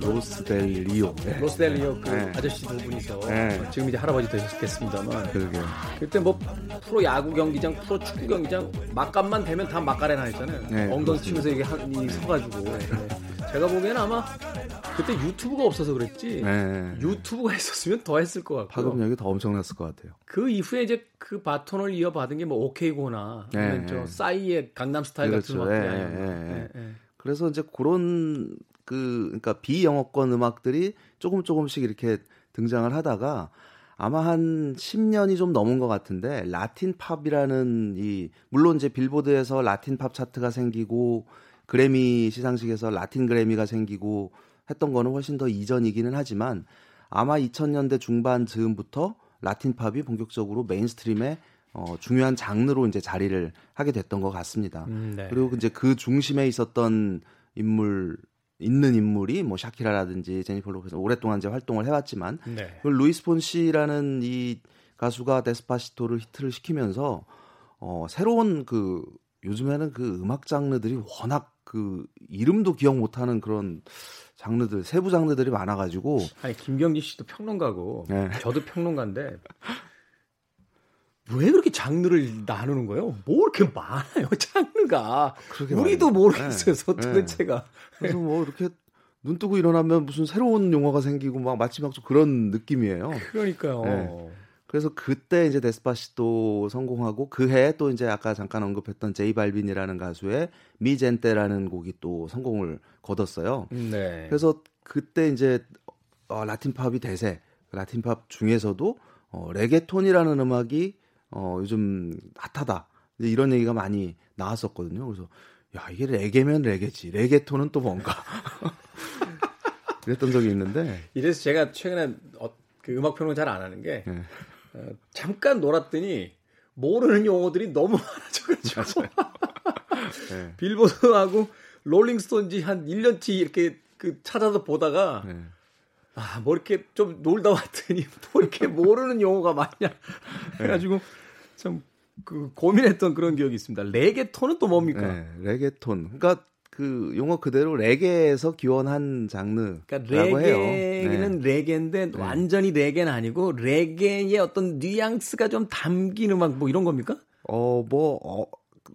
로스 델 리오. 네. 로스 델 리오 그 네. 아저씨 두 분이서 네. 지금 이제 할아버지 되셨겠습니다만 그러게요. 그때 뭐 프로 야구 경기장, 프로 축구 경기장 막간만 되면 다 마카레나 했잖아요. 네, 엉덩이. 치면서 이게 한이 서가지고. 네. 제가 보기에는 아마 그때 유튜브가 없어서 그랬지. 네. 유튜브가 있었으면 더 했을 것 같고. 파급력이 더 엄청났을 것 같아요. 그 이후에 이제 그 바톤을 이어받은 게 뭐 OK Go나 네, 아니면 저 네. 싸이의 강남스타일 같은 그렇죠. 예. 예, 예. 그래서 이제 그런 그 그러니까 비영어권 음악들이 조금 조금씩 이렇게 등장을 하다가 아마 한 10년이 좀 넘은 것 같은데 라틴 팝이라는 이 물론 이제 빌보드에서 라틴 팝 차트가 생기고 그래미 시상식에서 라틴 그래미가 생기고 했던 거는 훨씬 더 이전이기는 하지만 아마 2000년대 중반 즈음부터 라틴 팝이 본격적으로 mainstream의 어, 중요한 장르로 이제 자리를 하게 됐던 것 같습니다. 음, 네. 그리고 이제 그 중심에 있었던 인물 있는 인물이 뭐 샤키라라든지 제니퍼 로페스 오랫동안 이제 활동을 해왔지만 네. 그 루이스 폰시라는 이 가수가 Despacito를 히트를 시키면서 어 새로운 그 요즘에는 그 음악 장르들이 워낙 그 이름도 기억 못하는 그런 장르들 세부 장르들이 많아가지고 아니 김경진 씨도 평론가고 네. 저도 평론가인데 왜 그렇게 장르를 나누는 거예요? 뭐 이렇게 많아요 장르가 우리도. 모르겠어요 네. 도대체가 그래서 뭐 이렇게 눈 뜨고 일어나면 무슨 새로운 용어가 생기고 막 마치 막좀 그런 느낌이에요. 그러니까요. 네. 그래서 그때 이제 Despacito 성공하고 그 해에 또 이제 아까 잠깐 언급했던 제이 발빈이라는 가수의 Mi Gente라는 곡이 또 성공을 거뒀어요. 네. 그래서 그때 이제 어, 라틴 팝이 대세. 라틴 팝 중에서도 어, 레게톤이라는 음악이 어, 요즘 핫하다. 이제 이런 얘기가 많이 나왔었거든요. 그래서 야 이게 레게면 레게지. 레게톤은 또 뭔가. 그랬던 적이 있는데. 이래서 제가 최근에 어, 그 음악 평론 잘 안 하는 게 네. 어, 잠깐 놀았더니 모르는 용어들이 너무 많아져가지고 네. 빌보드하고 롤링스톤지 한 1년치 이렇게 그 찾아서 보다가 네. 아, 뭐 이렇게 좀 놀다 왔더니 뭐 이렇게 모르는 용어가 많냐 해가지고 참 그 고민했던 그런 기억이 있습니다. 레게톤은 또 뭡니까? 네, 레게톤. 그러니까 그 용어 그대로 레게에서 기원한 장르라고 그러니까 해요. 레게는 네. 레게인데 완전히 레게는 아니고 레게의 어떤 뉘앙스가 좀 담긴 음악 뭐 이런 겁니까? 어, 뭐, 어,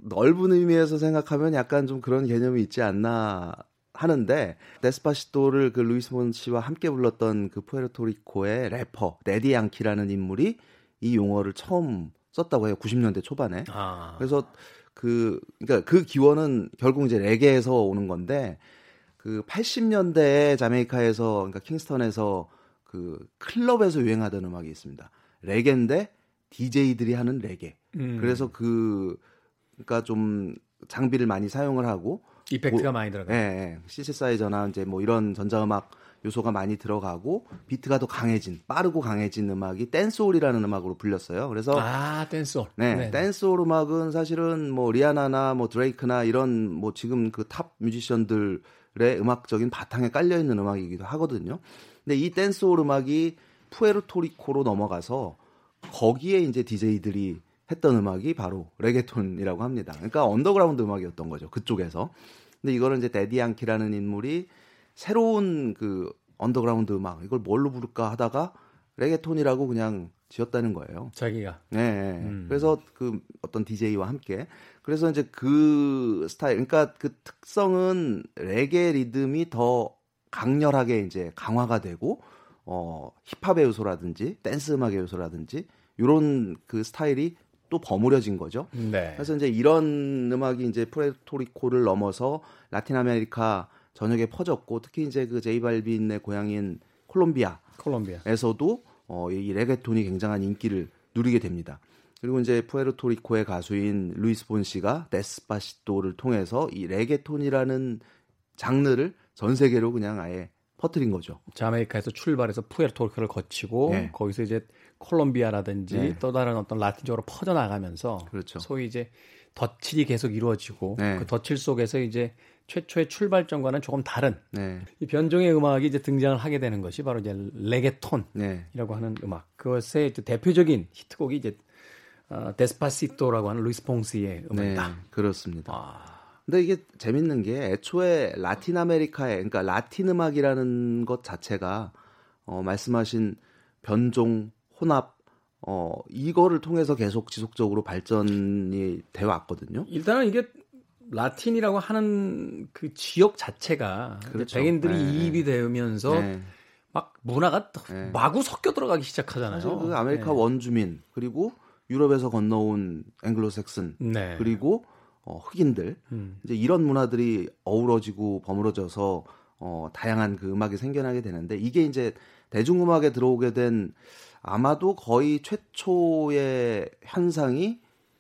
넓은 의미에서 생각하면 약간 좀 그런 개념이 있지 않나 하는데, Despacito를 그 루이스 폰시와 함께 불렀던 그 푸에르토리코의 래퍼, 대디 양키라는 인물이 이 용어를 처음 썼다고 해요. 90년대 초반에. 아, 그래서 그, 그러니까 그 기원은 결국 이제 레게에서 오는 건데, 그 80년대에 자메이카에서, 그러니까 킹스턴에서 그 클럽에서 유행하던 음악이 있습니다. 레게인데 DJ들이 하는 레게. 음, 그래서 그 그러니까 좀 장비를 많이 사용을 하고 이펙트가 뭐- 많이 들어가. 예, 예. 시시사이저나 이제 뭐 이런 전자음악 요소가 많이 들어가고 비트가 더 강해진 빠르고 강해진 음악이 댄스홀이라는 음악으로 불렸어요. 그래서 아 댄스홀. 네, 네네. 댄스홀 음악은 사실은 뭐 리아나나 뭐 드레이크나 이런 뭐 지금 그 top 뮤지션들의 음악적인 바탕에 깔려 있는 음악이기도 하거든요. 근데 이 댄스홀 음악이 푸에르토리코로 넘어가서 거기에 이제 DJ들이 했던 음악이 바로 레게톤이라고 합니다. 그러니까 언더그라운드 음악이었던 거죠. 그쪽에서. 근데 이거는 이제 대디 양키라는 인물이 새로운 그 언더그라운드 음악 이걸 뭘로 부를까 하다가 레게톤이라고 그냥 지었다는 거예요. 자기가. 네. 음. 그래서 그 어떤 DJ와 함께 그래서 이제 그 스타일 그러니까 그 특성은 레게 리듬이 더 강렬하게 이제 강화가 되고 어 힙합의 요소라든지 댄스 음악의 요소라든지 요런 그 스타일이 또 버무려진 거죠. 네. 그래서 이제 이런 음악이 이제 푸에르토리코를 넘어서 라틴 아메리카 전역에 퍼졌고 특히 이제 그 제이 발빈의 고향인 콜롬비아 콜롬비아. 에서도 어, 이 레게톤이 굉장한 인기를 누리게 됩니다. 그리고 이제 푸에르토리코의 가수인 루이스 폰시가 데스파시토를 통해서 이 레게톤이라는 장르를 전 세계로 그냥 아예 퍼뜨린 거죠. 자메이카에서 출발해서 푸에르토리코를 거치고 네. 거기서 이제 콜롬비아라든지 네. 또 다른 어떤 라틴 쪽으로 퍼져 나가면서 그렇죠. 소위 이제 덧칠이 계속 이루어지고 네. 그 덧칠 속에서 이제 최초의 출발점과는 조금 다른 네, 이 변종의 음악이 이제 등장을 하게 되는 것이 바로 이제 레게톤이라고 네, 하는 음악. 그것의 대표적인 히트곡이 이제 어, 데스파시토라고 하는 루이스 폰시의 네, 음악이다. 그렇습니다. 아, 근데 이게 재밌는 게 애초에 라틴 아메리카의 그러니까 라틴 음악이라는 것 자체가 어, 말씀하신 변종 혼합 어, 이거를 통해서 계속 지속적으로 발전이 돼 왔거든요. 일단은 이게 라틴이라고 하는 그 지역 자체가 그렇죠. 백인들이 네. 유입이 되면서 네. 막 문화가 네. 마구 섞여 들어가기 시작하잖아요. 사실 그 아메리카 네. 원주민 그리고 유럽에서 건너온 앵글로색슨 네. 그리고 어, 흑인들 음. 이제 이런 문화들이 어우러지고 버무러져서 어, 다양한 그 음악이 생겨나게 되는데 이게 이제 대중음악에 들어오게 된 아마도 거의 최초의 현상이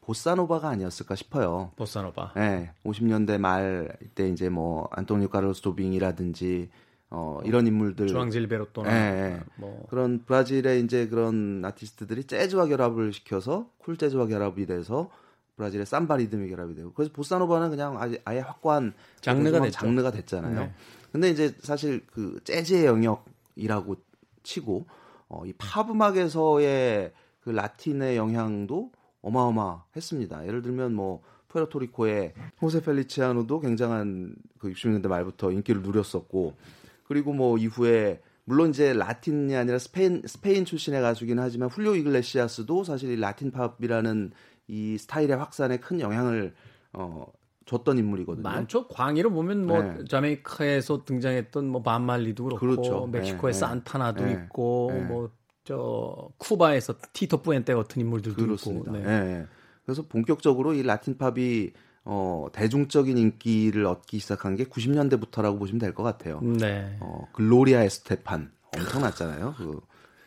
보사노바가 아니었을까 싶어요. 보사노바. 예, 50년대 말 때 이제 뭐 안토니오 카를로스 조빙이라든지 어, 이런 인물들 주앙 질베르토나 예, 예. 뭐 그런 브라질의 이제 그런 아티스트들이 재즈와 결합을 시켜서 쿨 재즈와 결합이 돼서 브라질의 삼바 리듬이 결합이 되고 그래서 보사노바는 그냥 아예, 아예 확고한 장르가 됐죠. 장르가 됐잖아요. 네. 근데 이제 사실 그 재즈의 영역이라고 치고 어, 이 팝 음악에서의 그 라틴의 영향도 어마어마했습니다. 예를 들면 뭐 푸에르토리코의 호세 펠리치아노도 굉장한 그 60년대 말부터 인기를 누렸었고 그리고 뭐 이후에 물론 이제 라틴이 아니라 스페인 스페인 출신의 가수긴 하지만 훌리오 이글레시아스도 사실 이 라틴 팝이라는 이 스타일의 확산에 큰 영향을 어 줬던 인물이거든요. 많죠. 광의를 보면 뭐 네. 자메이카에서 등장했던 뭐 밥 말리도 그렇고 그렇죠. 멕시코의 네, 산타나도 네. 있고 네. 뭐 저 쿠바에서 티토 뿌엔테 같은 인물들도 그렇습니다. 있고. 예, 예. 그래서 본격적으로 이 라틴 팝이 어, 대중적인 인기를 얻기 시작한 게 90년대부터라고 보시면 될 것 같아요. 네. 어, 글로리아 에스테판 엄청났잖아요. 그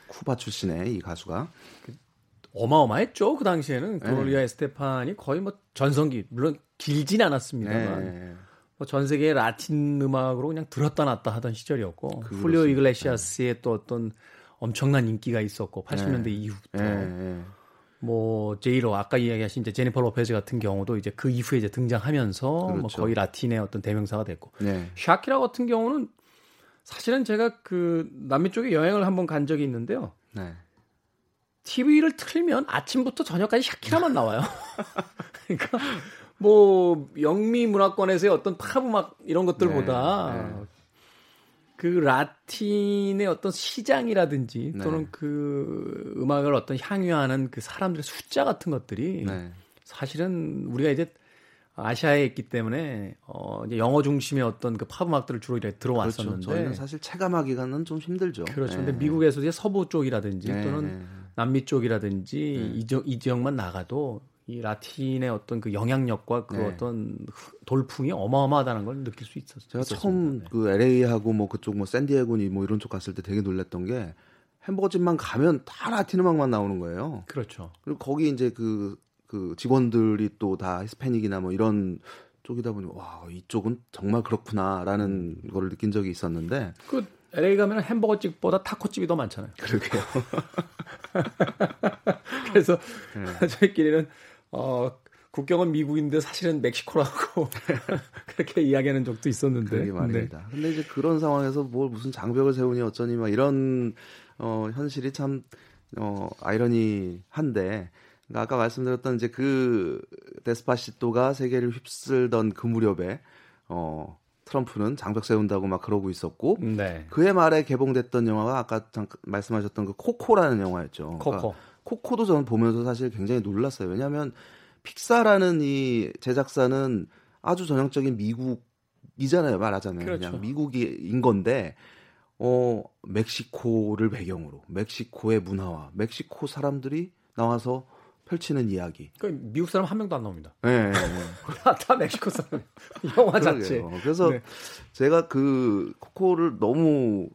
쿠바 출신의 이 가수가. 어마어마했죠. 그 당시에는 네. 글로리아 에스테판이 거의 뭐 전성기 물론 길진 않았습니다만 네. 뭐 전 세계 라틴 음악으로 그냥 들었다 놨다 하던 시절이었고. 훌리오 이글레시아스의 또 어떤 엄청난 인기가 있었고 80년대 이후부터 예, 예. 뭐 제이로 아까 이야기하신 이제 제니퍼 로페즈 같은 경우도 이제 그 이후에 이제 등장하면서 뭐 그렇죠. 거의 라틴의 어떤 대명사가 됐고 네. 샤키라 같은 경우는 사실은 제가 그 남미 쪽에 여행을 한번 간 적이 있는데요. 네. TV를 틀면 아침부터 저녁까지 샤키라만 나와요. 그러니까 뭐 영미 문화권에서의 어떤 팝 음악 이런 것들보다 네, 네. 그 라틴의 어떤 시장이라든지 네. 또는 그 음악을 어떤 향유하는 그 사람들의 숫자 같은 것들이 네. 사실은 우리가 이제 아시아에 있기 때문에 어 이제 영어 중심의 어떤 그 팝 음악들을 주로 이렇게 그렇죠. 들어왔었는데 저희는 사실 체감하기가는 좀 힘들죠. 그렇죠. 네. 근데 미국에서 이제 서부 쪽이라든지 네, 또는 네. 남미 쪽이라든지 이, 지역, 이 지역만 나가도 이 라틴의 어떤 그 영향력과 그 네. 어떤 돌풍이 어마어마하다는 걸 느낄 수 있었어요. 제가 처음 그 LA하고 뭐 그쪽 뭐 샌디에고니 뭐 이런 쪽 갔을 때 되게 놀랐던 게 햄버거집만 가면 다 라틴 음악만 나오는 거예요. 그렇죠. 그리고 거기 이제 그, 그 직원들이 또 다 히스패닉이나 뭐 이런 쪽이다 보니 와 이쪽은 정말 그렇구나라는 거를 느낀 적이 있었는데 그 LA 가면 햄버거 집보다 타코 집이 더 많잖아요. 그러게요. 그래서 네. 저희끼리는 어 국경은 미국인데 사실은 멕시코라고 그렇게 이야기하는 적도 있었는데. 그게 말입니다. 네. 근데 이제 그런 상황에서 뭘 무슨 장벽을 세우니 어쩌니 막 이런 어 현실이 참 어, 아이러니한데 그러니까 아까 말씀드렸던 이제 그 데스파시토가 세계를 휩쓸던 그 무렵에 어 트럼프는 장벽 세운다고 막 그러고 있었고 네. 그해 말에 개봉됐던 영화가 아까 잠깐 말씀하셨던 그 코코라는 영화였죠. 코코. 그러니까 코코도 저는 보면서 사실 굉장히 놀랐어요. 왜냐하면 픽사라는 이 제작사는 아주 전형적인 미국이잖아요. 말하자면 그렇죠. 그냥 미국인 건데 어 멕시코를 배경으로 멕시코의 문화와 멕시코 사람들이 나와서 펼치는 이야기. 그러니까 미국 사람 한 명도 안 나옵니다. 네. 네. 다 멕시코 사람. 영화 자체. 그래서 네. 제가 그 코코를 너무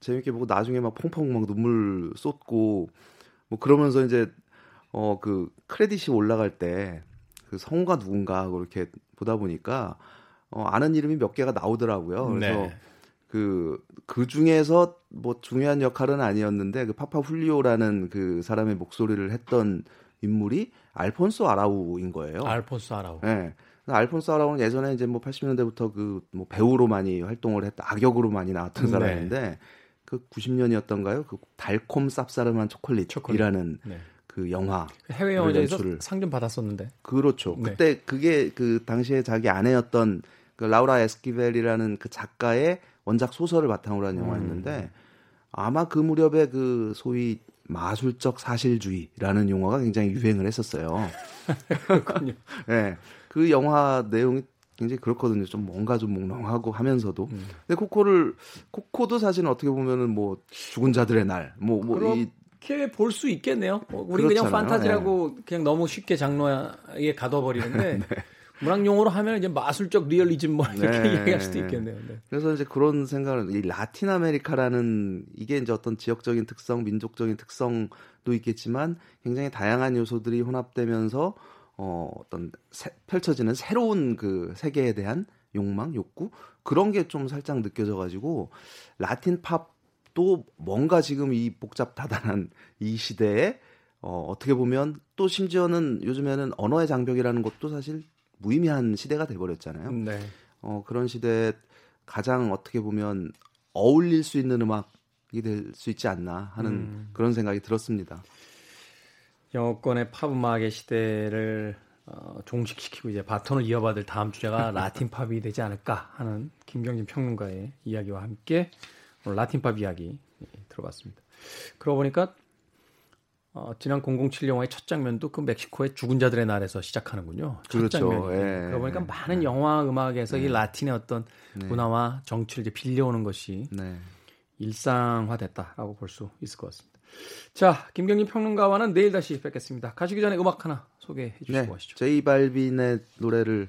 재밌게 보고 나중에 막 펑펑 막 눈물 쏟고 뭐 그러면서 이제 어 그 크레딧이 올라갈 때 그 성우가 누군가 이렇게 보다 보니까 어 아는 이름이 몇 개가 나오더라고요. 그래서 네. 그, 그 중에서 뭐 중요한 역할은 아니었는데 그 파파 훌리오라는 그 사람의 목소리를 했던 인물이 알폰소 아라우인 거예요. 알폰소 아라우. 네. 알폰소 아라우는 예전에 이제 뭐 80년대부터 그 뭐 배우로 많이 활동을 했다 악역으로 많이 나왔던 네. 사람인데 그 90년이었던가요? 그 달콤 쌉싸름한 초콜릿이라는 네. 그 영화 그 해외 영화제에서 상좀 받았었는데 그렇죠. 네. 그때 그게 그 당시에 자기 아내였던 그 라우라 에스키벨이라는 그 작가의 원작 소설을 바탕으로 한 영화였는데 음. 아마 그 무렵에 그 소위 마술적 사실주의라는 용어가 굉장히 유행을 했었어요. 그렇군요. 네. 그 영화 내용이 굉장히 그렇거든요. 좀 뭔가 좀 몽롱하고 하면서도. 음. 근데 코코를 코코도 사실은 어떻게 보면은 뭐 죽은 자들의 날, 뭐 뭐이 이렇게 볼 수 있겠네요. 뭐 우리 그냥 판타지라고 네. 그냥 너무 쉽게 장르에 가둬버리는데 네. 문학 용어로 하면 이제 마술적 리얼리즘 뭐 이렇게 네. 이야기할 수도 있겠네요. 네. 그래서 이제 그런 생각을 이 라틴 아메리카라는 이게 이제 어떤 지역적인 특성, 민족적인 특성도 있겠지만 굉장히 다양한 요소들이 혼합되면서 어 어떤 새, 펼쳐지는 새로운 그 세계에 대한 욕망, 욕구 그런 게 좀 살짝 느껴져 가지고 라틴 팝도 뭔가 지금 이 복잡 다단한 이 시대에 어, 어떻게 보면 또 심지어는 요즘에는 언어의 장벽이라는 것도 사실 무의미한 시대가 돼 버렸잖아요. 네. 어, 그런 시대에 가장 어떻게 보면 어울릴 수 있는 음악이 될 수 있지 않나 하는 음. 그런 생각이 들었습니다. 영어권의 팝 음악의 시대를 어, 종식시키고 이제 바톤을 이어받을 다음 주제가 라틴 팝이 되지 않을까 하는 김경진 평론가의 이야기와 함께 오늘 라틴 팝 이야기 들어봤습니다. 그러고 보니까 어, 지난 007 영화의 첫 장면도 그 멕시코의 죽은 자들의 날에서 시작하는군요. 첫 그렇죠. 장면이. 예. 그러고 보니까 많은 예. 영화 음악에서 이 네. 라틴의 어떤 네. 문화와 정치를 이제 빌려오는 것이 네. 일상화됐다라고 볼 수 있을 것 같습니다. 자, 김경림 평론가와는 내일 다시 뵙겠습니다. 가시기 전에 음악 하나 소개해 주시고 네, 하시죠. 제이 발빈의 노래를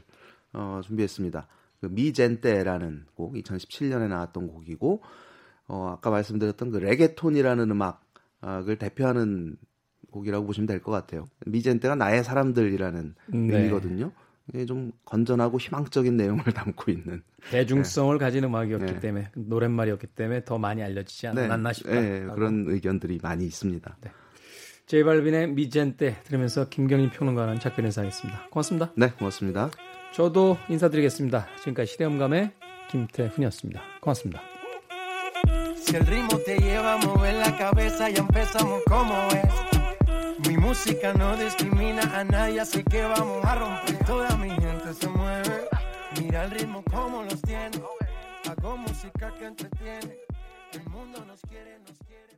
어, 준비했습니다. 그 미젠테라는 곡 2017년에 나왔던 곡이고 어, 아까 말씀드렸던 그 레게톤이라는 음악을 대표하는 곡이라고 보시면 될 것 같아요. 미젠테가 나의 사람들이라는 네. 의미거든요. 좀 건전하고 희망적인 내용을 담고 있는 대중성을 네. 가진 음악이었기 네. 때문에 노랫말이었기 때문에 더 많이 알려지지 네. 않았나 싶다. 네, 그런 의견들이 많이 있습니다. 네. 제이발빈의 미젠테 들으면서 김경림 평론가는 작별 인사하겠습니다. 고맙습니다. 네, 고맙습니다. 저도 인사드리겠습니다. 지금까지 시대음감의 김태훈이었습니다. 고맙습니다. Si Mi música no discrimina a nadie, así que vamos a romper. Toda mi gente se mueve. Mira el ritmo como los tiene. Hago música que entretiene. El mundo nos quiere, nos quiere.